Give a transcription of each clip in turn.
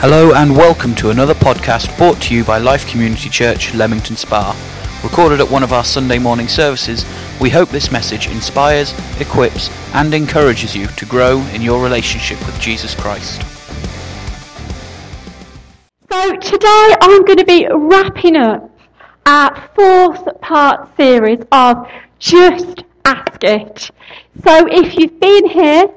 Hello and welcome to another podcast brought to you by Life Community Church, Leamington Spa. Recorded at one of our Sunday morning services, we hope this message inspires, equips, and encourages you to grow in your relationship with Jesus Christ. So today I'm going to be wrapping up our fourth part series of Just Ask It. So if you've been here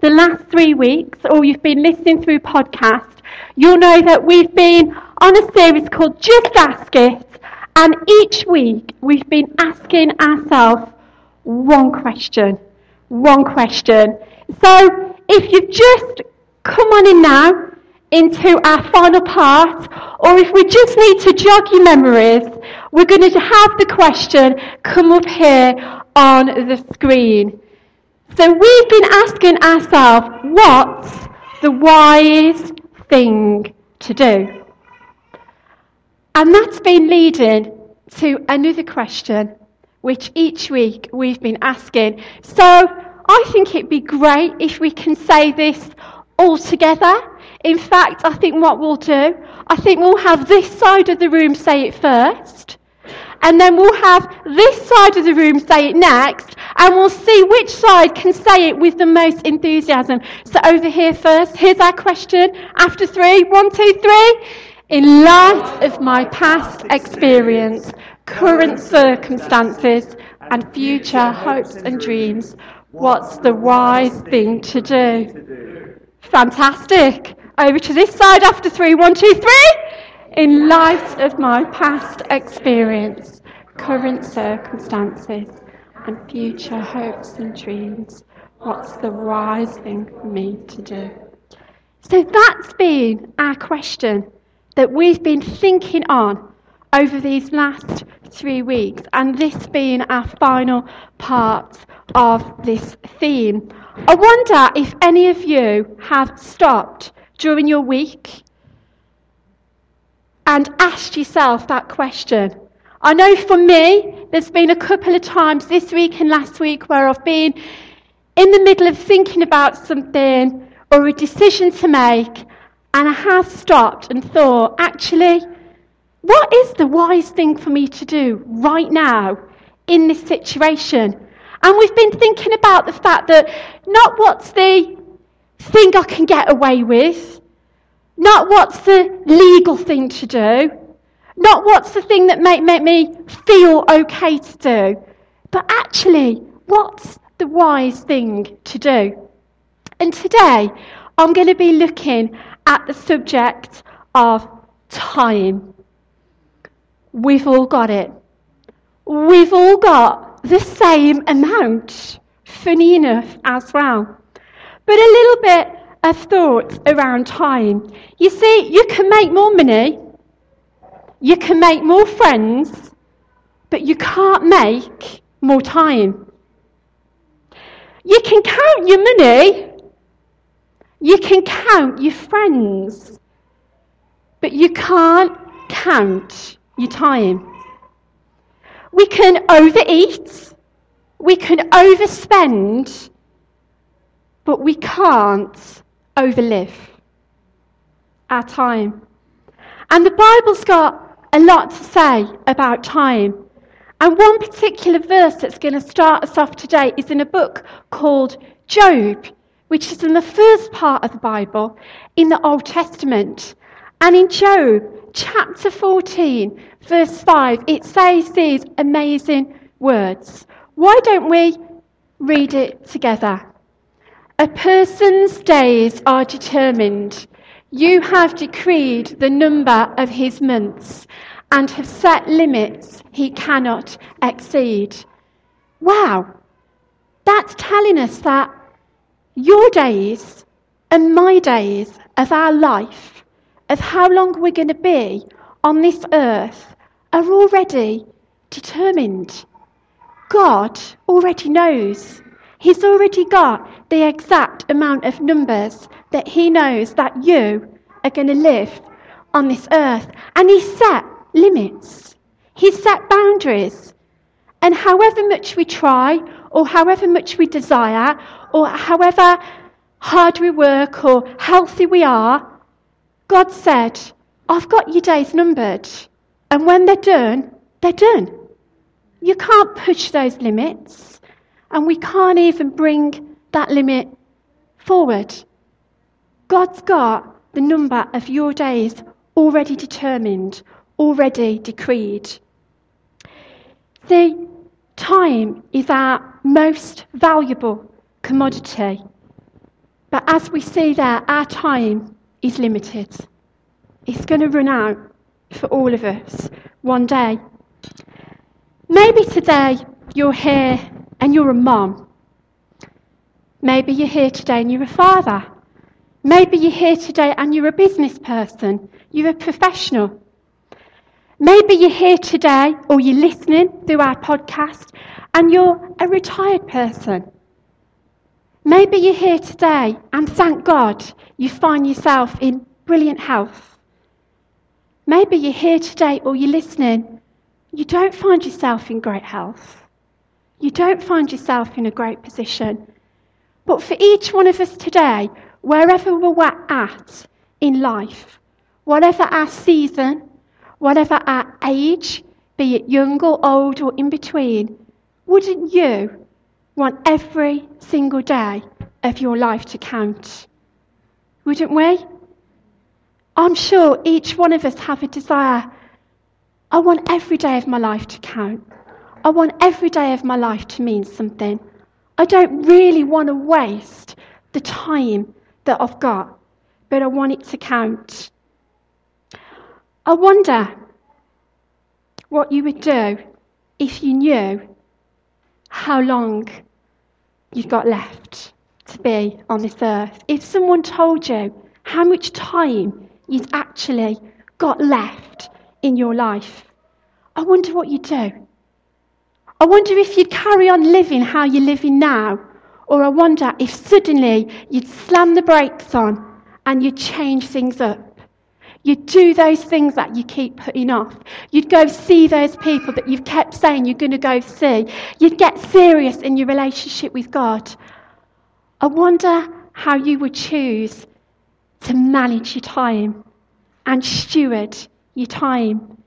the last three weeks or you've been listening through podcast, you'll know that we've been on a series called Just Ask It and each week we've been asking ourselves one question. One question. So if you've just come on in now into our final part, or if we just need to jog your memories, we're going to have the question come up here on the screen. So we've been asking ourselves, what's the wise thing to do? And that's been leading to another question, which each week we've been asking. So I think it'd be great if we can say this all together. In fact, I think what we'll do, I think we'll have this side of the room say it first, and then we'll have this side of the room say it next, and we'll see which side can say it with the most enthusiasm. So over here first, here's our question. After three, one, two, three. In light of my past experience, current circumstances, and future hopes and dreams, what's the wise thing to do? Fantastic. Over to this side after three. One, two, three. In light of my past experience, current circumstances, and future hopes and dreams, what's the wise thing for me to do? So that's been our question that we've been thinking on over these last three weeks, and this being our final part of this theme. I wonder if any of you have stopped during your week and asked yourself that question. I know for me, there's been a couple of times this week and last week where I've been in the middle of thinking about something or a decision to make, and I have stopped and thought, actually, what is the wise thing for me to do right now in this situation? And we've been thinking about the fact that not what's the thing I can get away with, not what's the legal thing to do, not what's the thing that might make me feel okay to do, but actually, what's the wise thing to do? And today, I'm going to be looking at the subject of time. We've all got it. We've all got the same amount, funny enough, as well. But a little bit of thoughts around time. You see, you can make more money, you can make more friends, but you can't make more time. You can count your money, you can count your friends, but you can't count your time. We can overeat, we can overspend, but we can't overlive our time. And the Bible's got a lot to say about time. And one particular verse that's going to start us off today is in a book called Job, which is in the first part of the Bible in the Old Testament. And in Job chapter 14, verse 5, it says these amazing words. Why don't we read it together? A person's days are determined. You have decreed the number of his months and have set limits he cannot exceed. Wow, that's telling us that your days and my days of our life, of how long we're going to be on this earth, are already determined. God already knows. He's already got the exact amount of numbers that He knows that you are going to live on this earth. And He set limits, He set boundaries. And however much we try, or however much we desire, or however hard we work, or healthy we are, God said, I've got your days numbered. And when they're done, they're done. You can't push those limits. And we can't even bring that limit forward. God's got the number of your days already determined, already decreed. See, time is our most valuable commodity. But as we see there, our time is limited. It's going to run out for all of us one day. Maybe today you're here and you're a mom. Maybe you're here today and you're a father. Maybe you're here today and you're a business person. You're a professional. Maybe you're here today or you're listening through our podcast and you're a retired person. Maybe you're here today and thank God you find yourself in brilliant health. Maybe you're here today or you're listening, you don't find yourself in great health. You don't find yourself in a great position. But for each one of us today, wherever we're at in life, whatever our season, whatever our age, be it young or old or in between, wouldn't you want every single day of your life to count? Wouldn't we? I'm sure each one of us have a desire. I want every day of my life to count. I want every day of my life to mean something. I don't really want to waste the time that I've got, but I want it to count. I wonder what you would do if you knew how long you've got left to be on this earth. If someone told you how much time you've actually got left in your life. I wonder what you'd do. I wonder if you'd carry on living how you're living now, or I wonder if suddenly you'd slam the brakes on and you'd change things up. You'd do those things that you keep putting off. You'd go see those people that you've kept saying you're going to go see. You'd get serious in your relationship with God. I wonder how you would choose to manage your time and steward your time.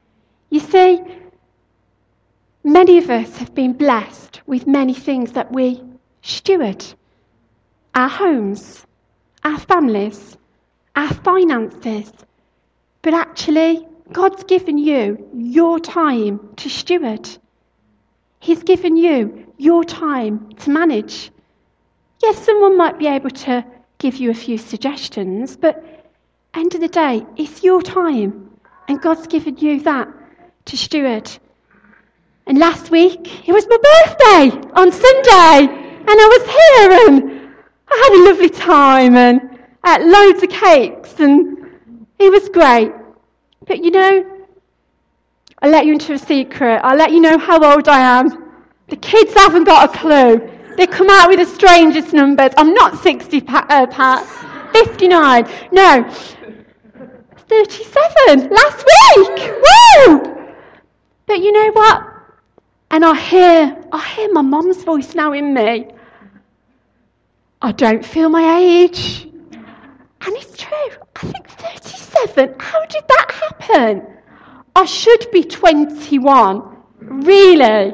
You see, many of us have been blessed with many things that we steward our homes, our families, our finances. But actually, God's given you your time to steward. He's given you your time to manage. Yes, someone might be able to give you a few suggestions, but end of the day, it's your time, and God's given you that to steward. And last week, it was my birthday on Sunday, and I was here, and I had a lovely time, and ate loads of cakes, and it was great. But you know, I'll let you into a secret. I'll let you know how old I am. The kids haven't got a clue. They come out with the strangest numbers. I'm not 60, uh, Pat. 59. No. 37. Last week. Woo! But you know what? And I hear, I hear my mum's voice now in me. I don't feel my age. And it's true. I think 37. How did that happen? I should be 21. Really?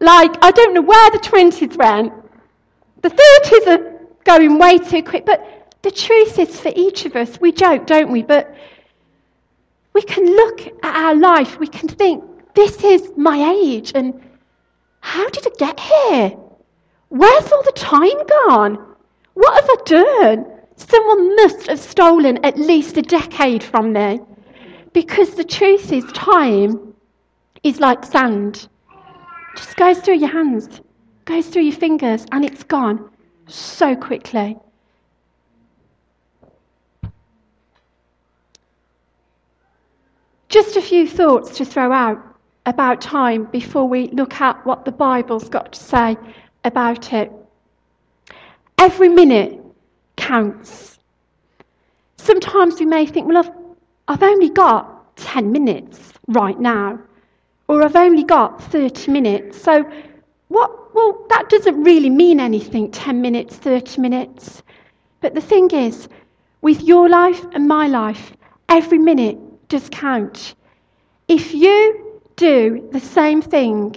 Like, I don't know where the 20s went. The 30s are going way too quick. But the truth is, for each of us, we joke, don't we? But we can look at our life, we can think, this is my age, and how did I get here? Where's all the time gone? What have I done? Someone must have stolen at least a decade from me. Because the truth is, time is like sand just goes through your hands, goes through your fingers, and it's gone so quickly. Just a few thoughts to throw out about time before we look at what the Bible's got to say about it. Every minute counts. Sometimes we may think, well, I've, I've only got 10 minutes right now or I've only got 30 minutes. So, what? Well, that doesn't really mean anything 10 minutes, 30 minutes. But the thing is, with your life and my life, Every minute does count. If you do the same thing,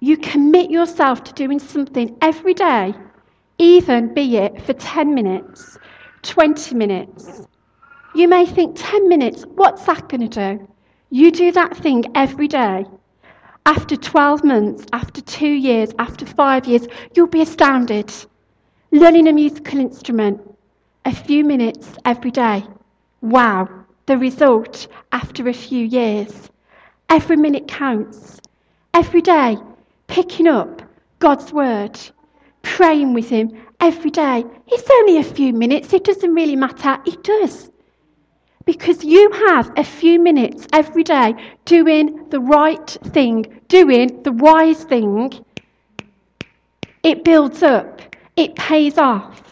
you commit yourself to doing something every day, even be it for 10 minutes, 20 minutes. You may think 10 minutes, what's that going to do? You do that thing every day. After 12 months, after two years, after five years, you'll be astounded. Learning a musical instrument, a few minutes every day. Wow, the result after a few years. Every minute counts. Every day, picking up God's word, praying with Him every day. It's only a few minutes, it doesn't really matter. It does. Because you have a few minutes every day doing the right thing, doing the wise thing, it builds up, it pays off.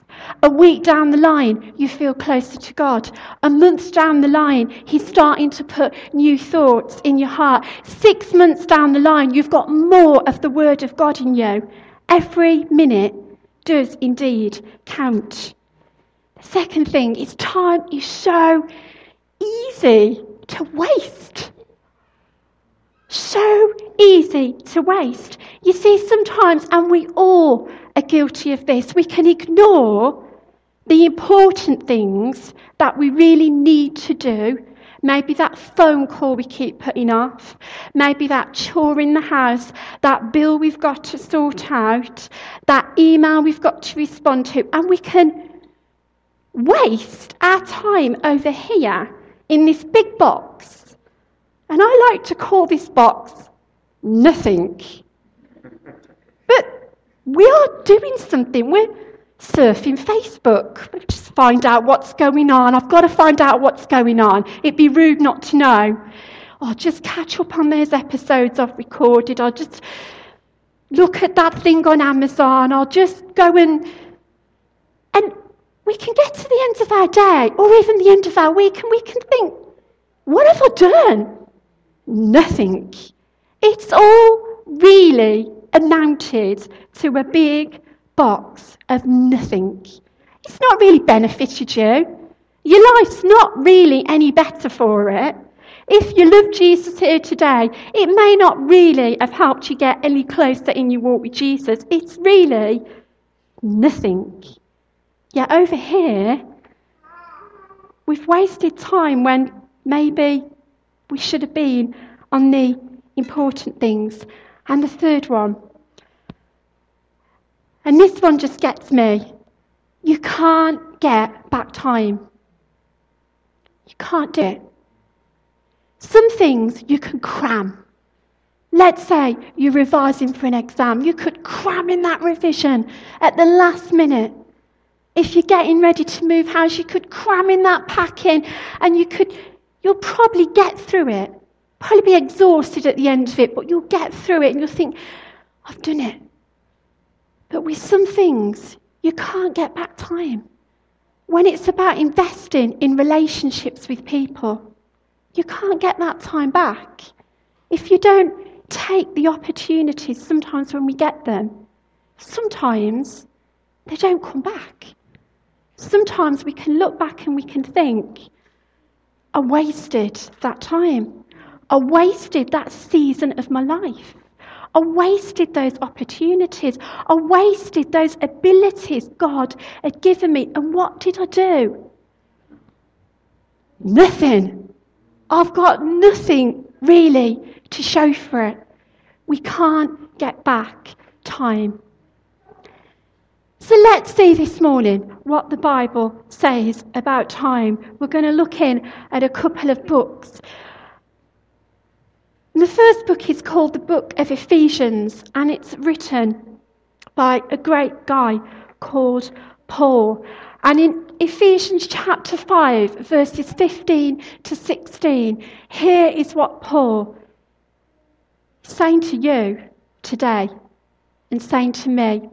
A week down the line, you feel closer to God. A month down the line, He's starting to put new thoughts in your heart. Six months down the line, you've got more of the Word of God in you. Every minute does indeed count. The second thing is time is so easy to waste. So easy to waste. You see, sometimes, and we all are guilty of this, we can ignore the important things that we really need to do. Maybe that phone call we keep putting off. Maybe that chore in the house, that bill we've got to sort out, that email we've got to respond to. And we can waste our time over here in this big box. And I like to call this box nothing. But we are doing something. We're surfing Facebook. Just find out what's going on. I've got to find out what's going on. It'd be rude not to know. I'll just catch up on those episodes I've recorded. I'll just look at that thing on Amazon. I'll just go and and we can get to the end of our day or even the end of our week and we can think, what have I done? Nothing. It's all really amounted to a big box of nothing. It's not really benefited you. Your life's not really any better for it. If you love Jesus here today, it may not really have helped you get any closer in your walk with Jesus. It's really nothing. Yet over here, we've wasted time when maybe we should have been on the important things. And the third one, and this one just gets me. You can't get back time. You can't do it. Some things you can cram. Let's say you're revising for an exam. You could cram in that revision at the last minute. If you're getting ready to move house, you could cram in that packing and you could, you'll probably get through it. Probably be exhausted at the end of it, but you'll get through it and you'll think, I've done it. But with some things, you can't get back time. When it's about investing in relationships with people, you can't get that time back. If you don't take the opportunities sometimes when we get them, sometimes they don't come back. Sometimes we can look back and we can think, I wasted that time. I wasted that season of my life. I wasted those opportunities. I wasted those abilities God had given me. And what did I do? Nothing. I've got nothing really to show for it. We can't get back time. So let's see this morning what the Bible says about time. We're going to look in at a couple of books. The first book is called the Book of Ephesians, and it's written by a great guy called Paul. And in Ephesians chapter 5, verses 15 to 16, here is what Paul is saying to you today and saying to me.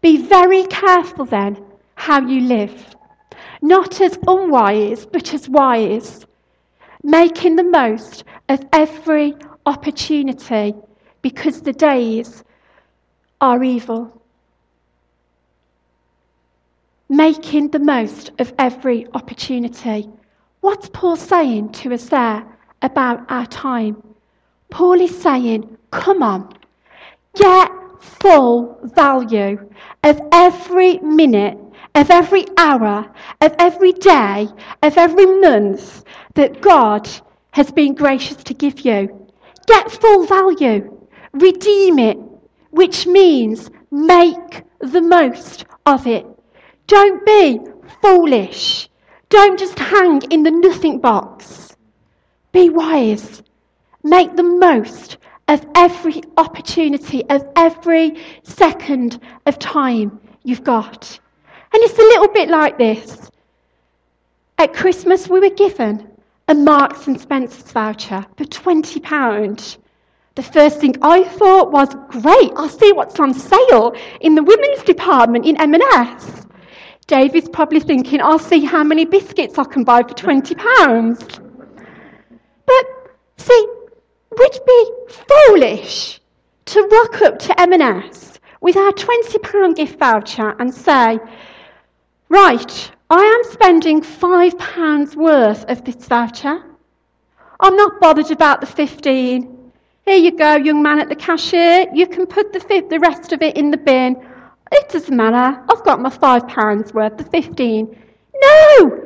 Be very careful then how you live, not as unwise, but as wise, making the most of every opportunity because the days are evil. Making the most of every opportunity. What's Paul saying to us there about our time? Paul is saying, come on, get full value of every minute, of every hour, of every day, of every month that God has been gracious to give you. Get full value, redeem it, which means make the most of it. Don't be foolish. Don't just hang in the nothing box. Be wise. Make the most of every opportunity, of every second of time you've got. And it's a little bit like this. At Christmas, we were given a Marks and Spencer's voucher for £20. The first thing I thought was, great, I'll see what's on sale in the women's department in M&S. David's probably thinking, I'll see how many biscuits I can buy for £20. But, see, would be foolish to rock up to M&S with our £20 gift voucher and say, right, I am spending £5 worth of this voucher. I'm not bothered about the 15. Here you go, young man at the cashier. You can put the, the rest of it in the bin. It doesn't matter. I've got my £5 worth, the 15. No!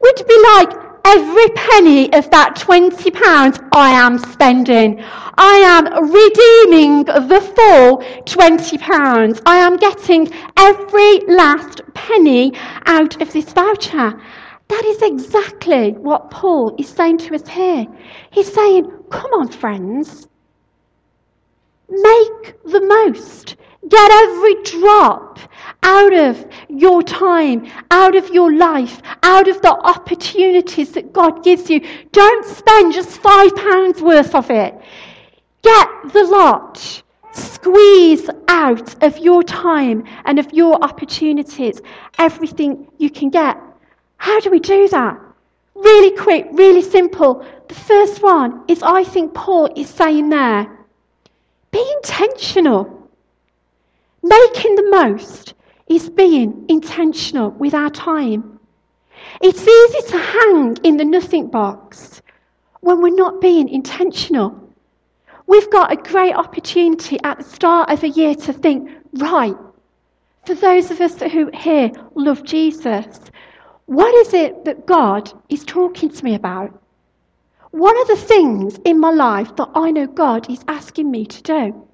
Would be like, every penny of that £20 I am spending. I am redeeming the full £20. I am getting every last penny out of this voucher. That is exactly what Paul is saying to us here. He's saying, come on, friends. Make the most. Get every drop out of your time, out of your life, out of the opportunities that God gives you. Don't spend just five pounds worth of it. Get the lot. Squeeze out of your time and of your opportunities everything you can get. How do we do that? Really quick, really simple. The first one is I think Paul is saying there be intentional. Making the most is being intentional with our time. It's easy to hang in the nothing box when we're not being intentional. We've got a great opportunity at the start of a year to think, right, for those of us who here love Jesus, what is it that God is talking to me about? What are the things in my life that I know God is asking me to do?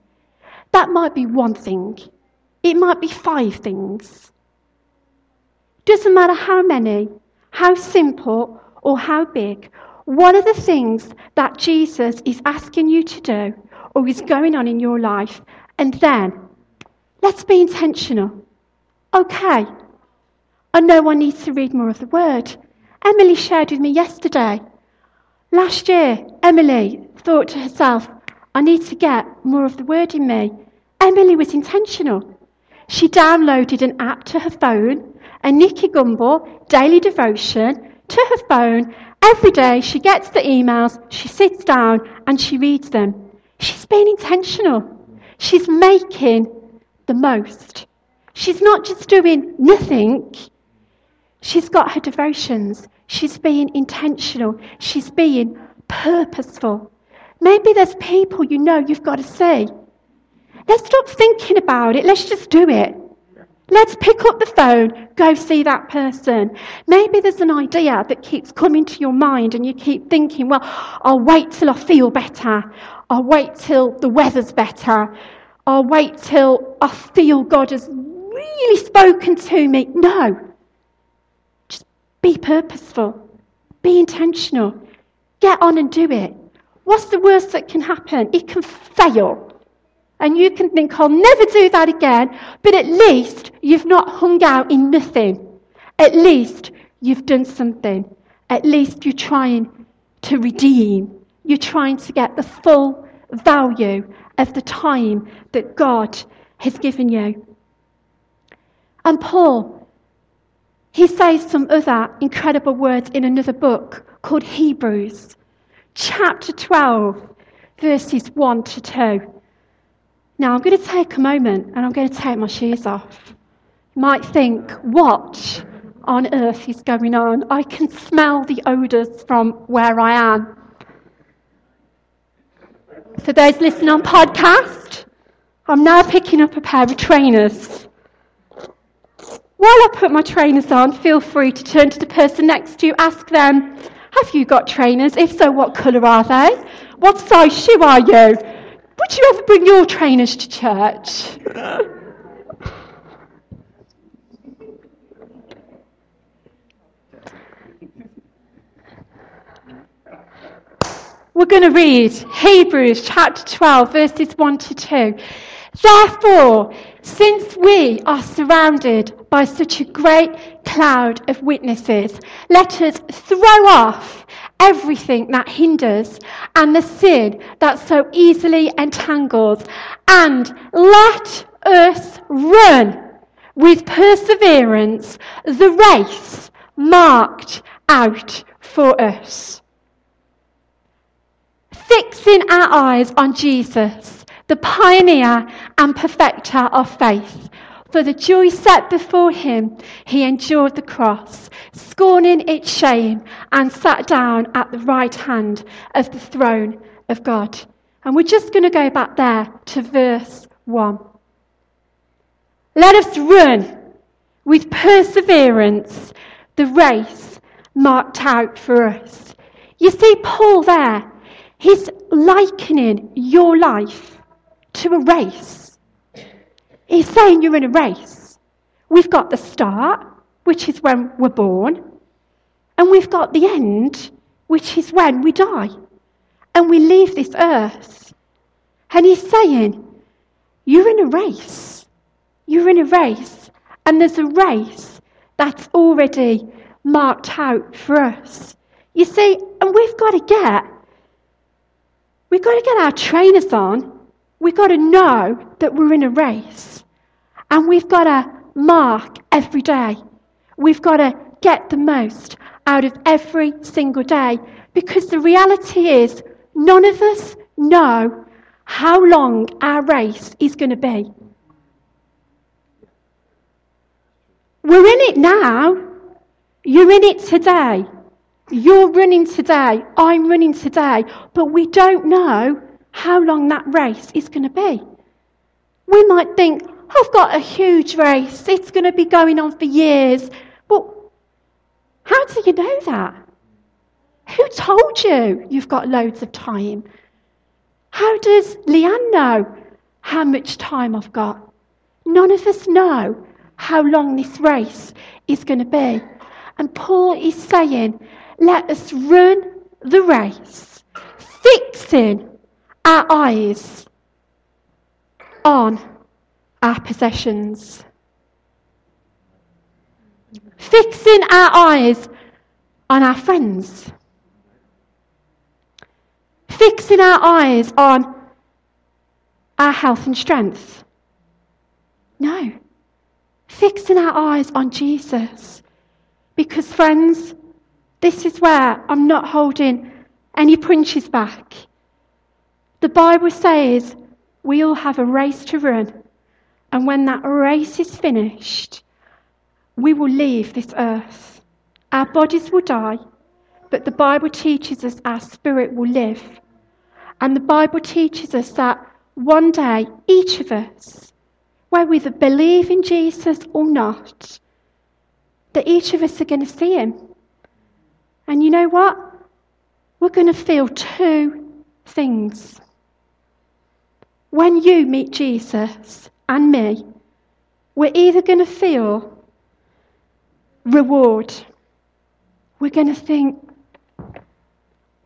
That might be one thing. It might be five things. Doesn't matter how many, how simple, or how big. What are the things that Jesus is asking you to do or is going on in your life? And then, let's be intentional. Okay, I know I need to read more of the Word. Emily shared with me yesterday. Last year, Emily thought to herself, I need to get more of the Word in me. Emily was intentional. She downloaded an app to her phone, a Nicky Gumbel daily devotion to her phone. Every day she gets the emails, she sits down and she reads them. She's being intentional. She's making the most. She's not just doing nothing. She's got her devotions. She's being intentional. She's being purposeful. Maybe there's people you know you've got to see. Let's stop thinking about it. Let's just do it. Let's pick up the phone, go see that person. Maybe there's an idea that keeps coming to your mind and you keep thinking, well, I'll wait till I feel better. I'll wait till the weather's better. I'll wait till I feel God has really spoken to me. No. Just be purposeful. Be intentional. Get on and do it. What's the worst that can happen? It can fail. And you can think, I'll never do that again. But at least you've not hung out in nothing. At least you've done something. At least you're trying to redeem. You're trying to get the full value of the time that God has given you. And Paul, he says some other incredible words in another book called Hebrews, chapter 12, verses 1 to 2. Now, I'm going to take a moment and I'm going to take my shoes off. You might think, what on earth is going on. I can smell the odours from where I am. For those listening on podcast, I'm now picking up a pair of trainers. While I put my trainers on, feel free to turn to the person next to you, ask them, Have you got trainers? If so, what colour are they? What size shoe are you? Would you ever bring your trainers to church? We're going to read Hebrews chapter 12, verses 1 to 2. Therefore, since we are surrounded by such a great cloud of witnesses, let us throw off everything that hinders and the sin that so easily entangles, and let us run with perseverance the race marked out for us. Fixing our eyes on Jesus, the pioneer and perfecter of faith. For the joy set before him, he endured the cross, scorning its shame, and sat down at the right hand of the throne of God. And we're just going to go back there to verse 1. Let us run with perseverance the race marked out for us. You see, Paul there, he's likening your life to a race. He's saying you're in a race. We've got the start, which is when we're born, and we've got the end, which is when we die and we leave this earth. And he's saying, You're in a race. You're in a race. And there's a race that's already marked out for us. You see, and we've got to get, we've got to get our trainers on. We've got to know that we're in a race. And we've got to mark every day. We've got to get the most out of every single day. Because the reality is, none of us know how long our race is going to be. We're in it now. You're in it today. You're running today. I'm running today. But we don't know how long that race is going to be. We might think, I've got a huge race. It's going to be going on for years. But how do you know that? Who told you you've got loads of time? How does Leanne know how much time I've got? None of us know how long this race is going to be. And Paul is saying, let us run the race, fixing our eyes on our possessions. Fixing our eyes on our friends. Fixing our eyes on our health and strength. No. Fixing our eyes on Jesus. Because, friends, this is where I'm not holding any punches back. The Bible says we all have a race to run. And when that race is finished, we will leave this earth. Our bodies will die, but the Bible teaches us our spirit will live. And the Bible teaches us that one day, each of us, whether we believe in Jesus or not, that each of us are going to see him. And you know what? We're going to feel two things. When you meet Jesus and me, we're either going to feel reward. We're going to think,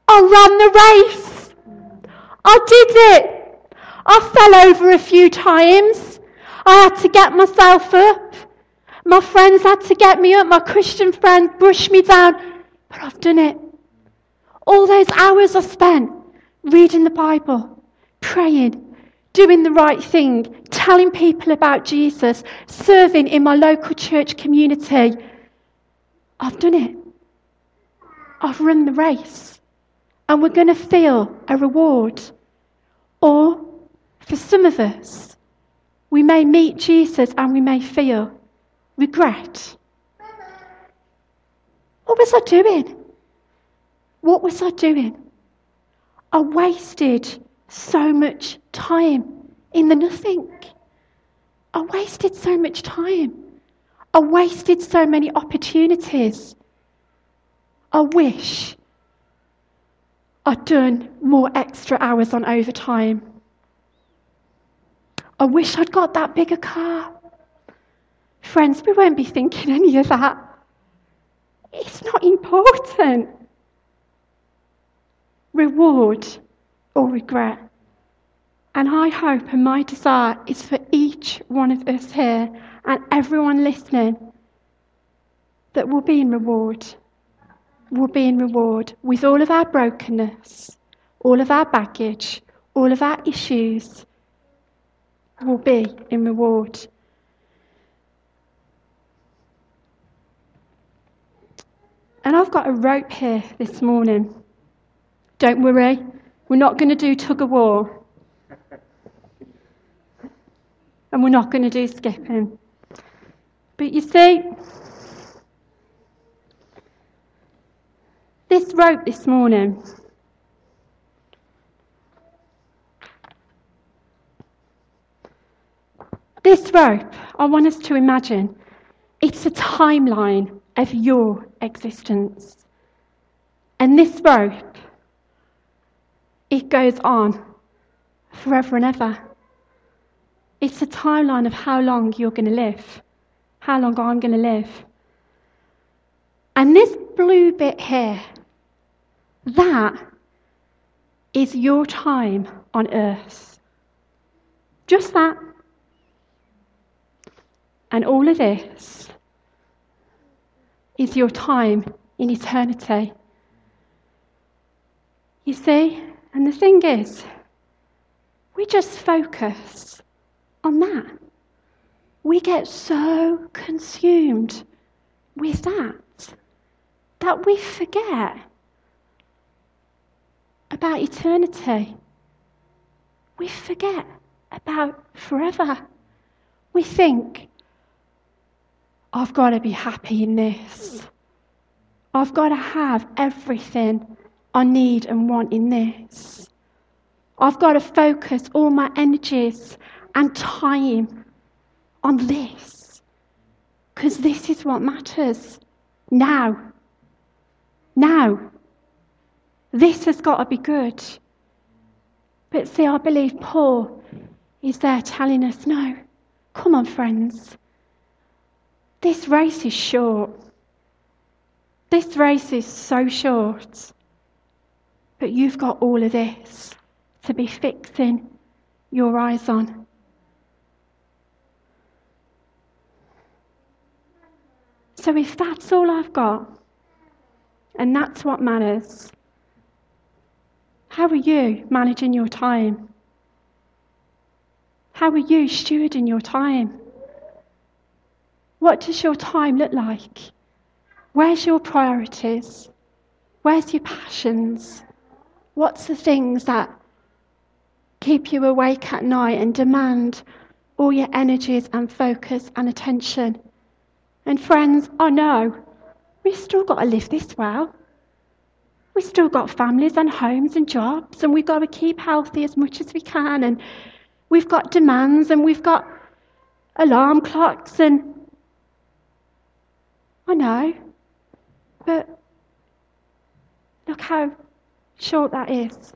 I ran the race. I did it. I fell over a few times. I had to get myself up. My friends had to get me up. My Christian friends brushed me down. But I've done it. All those hours I spent reading the Bible, praying, doing the right thing, telling people about Jesus, serving in my local church community. I've done it. I've run the race. And we're going to feel a reward. Or, for some of us, we may meet Jesus and we may feel regret. What was I doing? What was I doing? I wasted so much time in the nothing. I wasted so much time. I wasted so many opportunities. I wish I'd done more extra hours on overtime. I wish I'd got that bigger car. Friends, we won't be thinking any of that. It's not important. Reward or regret. And I hope and my desire is for each one of us here and everyone listening that we'll be in reward. We'll be in reward with all of our brokenness, all of our baggage, all of our issues. We'll be in reward. And I've got a rope here this morning. Don't worry, we're not going to do tug of war. And we're not going to do skipping. But you see, this rope this morning, this rope, I want us to imagine, it's a timeline of your existence. And this rope, it goes on forever and ever. It's a timeline of how long you're going to live, how long I'm going to live. And this blue bit here, that is your time on earth. Just that. And all of this is your time in eternity. You see? And the thing is, we just focus on that. We get so consumed with that that we forget about eternity. We forget about forever. We think, I've got to be happy in this. I've got to have everything I need and want in this. I've got to focus all my energies and time on this. Because this is what matters now. Now. This has got to be good. But see, I believe Paul is there telling us no. Come on, friends. This race is short. This race is so short. But you've got all of this to be fixing your eyes on. So if that's all I've got, and that's what matters, how are you managing your time? How are you stewarding your time? What does your time look like? Where's your priorities? Where's your passions? What's the things that keep you awake at night and demand all your energies and focus and attention? And friends, I know we've still got to live this well. We've still got families and homes and jobs, and we've got to keep healthy as much as we can. And we've got demands, and we've got alarm clocks, and I know, but look how short that is.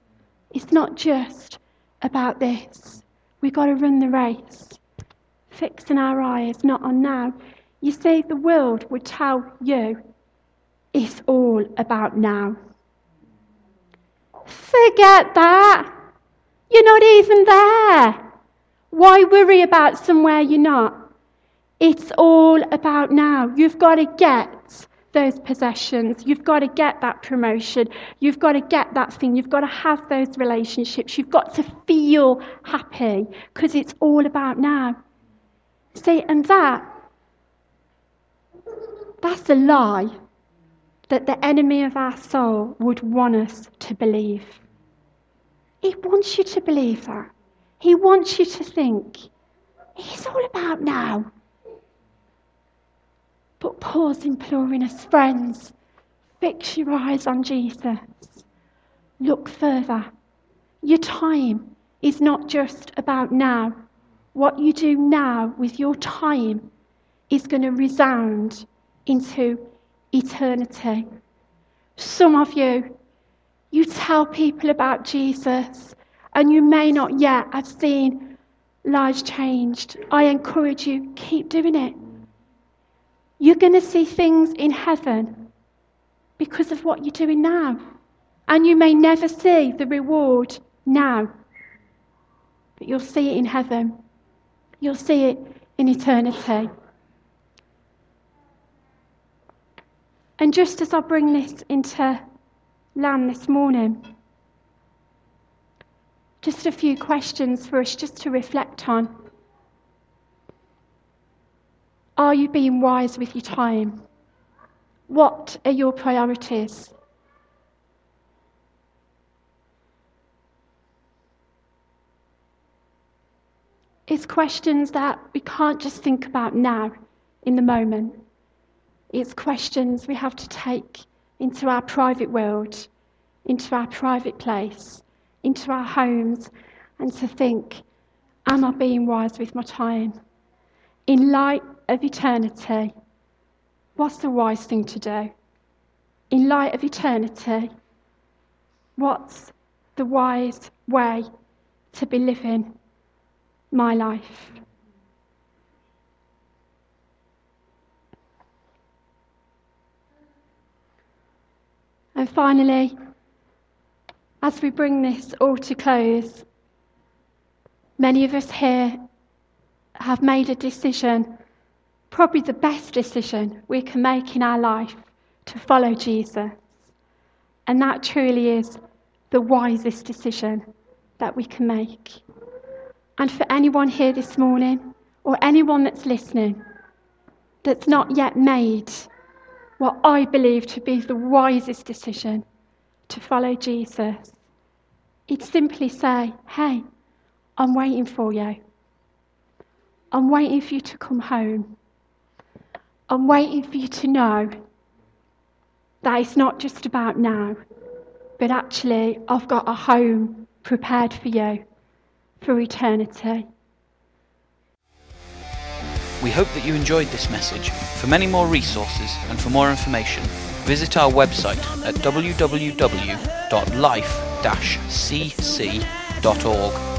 It's not just about this. We've got to run the race, fixing our eyes not on now. You see, the world would tell you it's all about now. Forget that. You're not even there. Why worry about somewhere you're not? It's all about now. You've got to get those possessions. You've got to get that promotion. You've got to get that thing. You've got to have those relationships. You've got to feel happy because it's all about now. See, and that, that's a lie that the enemy of our soul would want us to believe. He wants you to believe that. He wants you to think it's all about now. But Paul's imploring us, friends, Fix your eyes on Jesus. Look further. Your time is not just about now. What you do now with your time is going to resound into eternity. Some of you, you tell people about Jesus and you may not yet have seen lives changed. I encourage you, keep doing it. You're going to see things in heaven because of what you're doing now. And you may never see the reward now, but you'll see it in heaven. You'll see it in eternity. And just as I bring this into land this morning, just a few questions for us just to reflect on. Are you being wise with your time? What are your priorities? It's questions that we can't just think about now, in the moment. It's questions we have to take into our private world, into our private place, into our homes, and to think, am I being wise with my time? In light of eternity, what's the wise thing to do? In light of eternity, what's the wise way to be living my life? And finally, as we bring this all to close, many of us here have made a decision, probably the best decision we can make in our life, to follow Jesus. And that truly is the wisest decision that we can make. And for anyone here this morning, or anyone that's listening, that's not yet made what I believe to be the wisest decision to follow Jesus, it's simply say, Hey, I'm waiting for you. I'm waiting for you to come home. I'm waiting for you to know that it's not just about now, but actually, I've got a home prepared for you for eternity. We hope that you enjoyed this message. For many more resources and for more information, visit our website at www.life-cc.org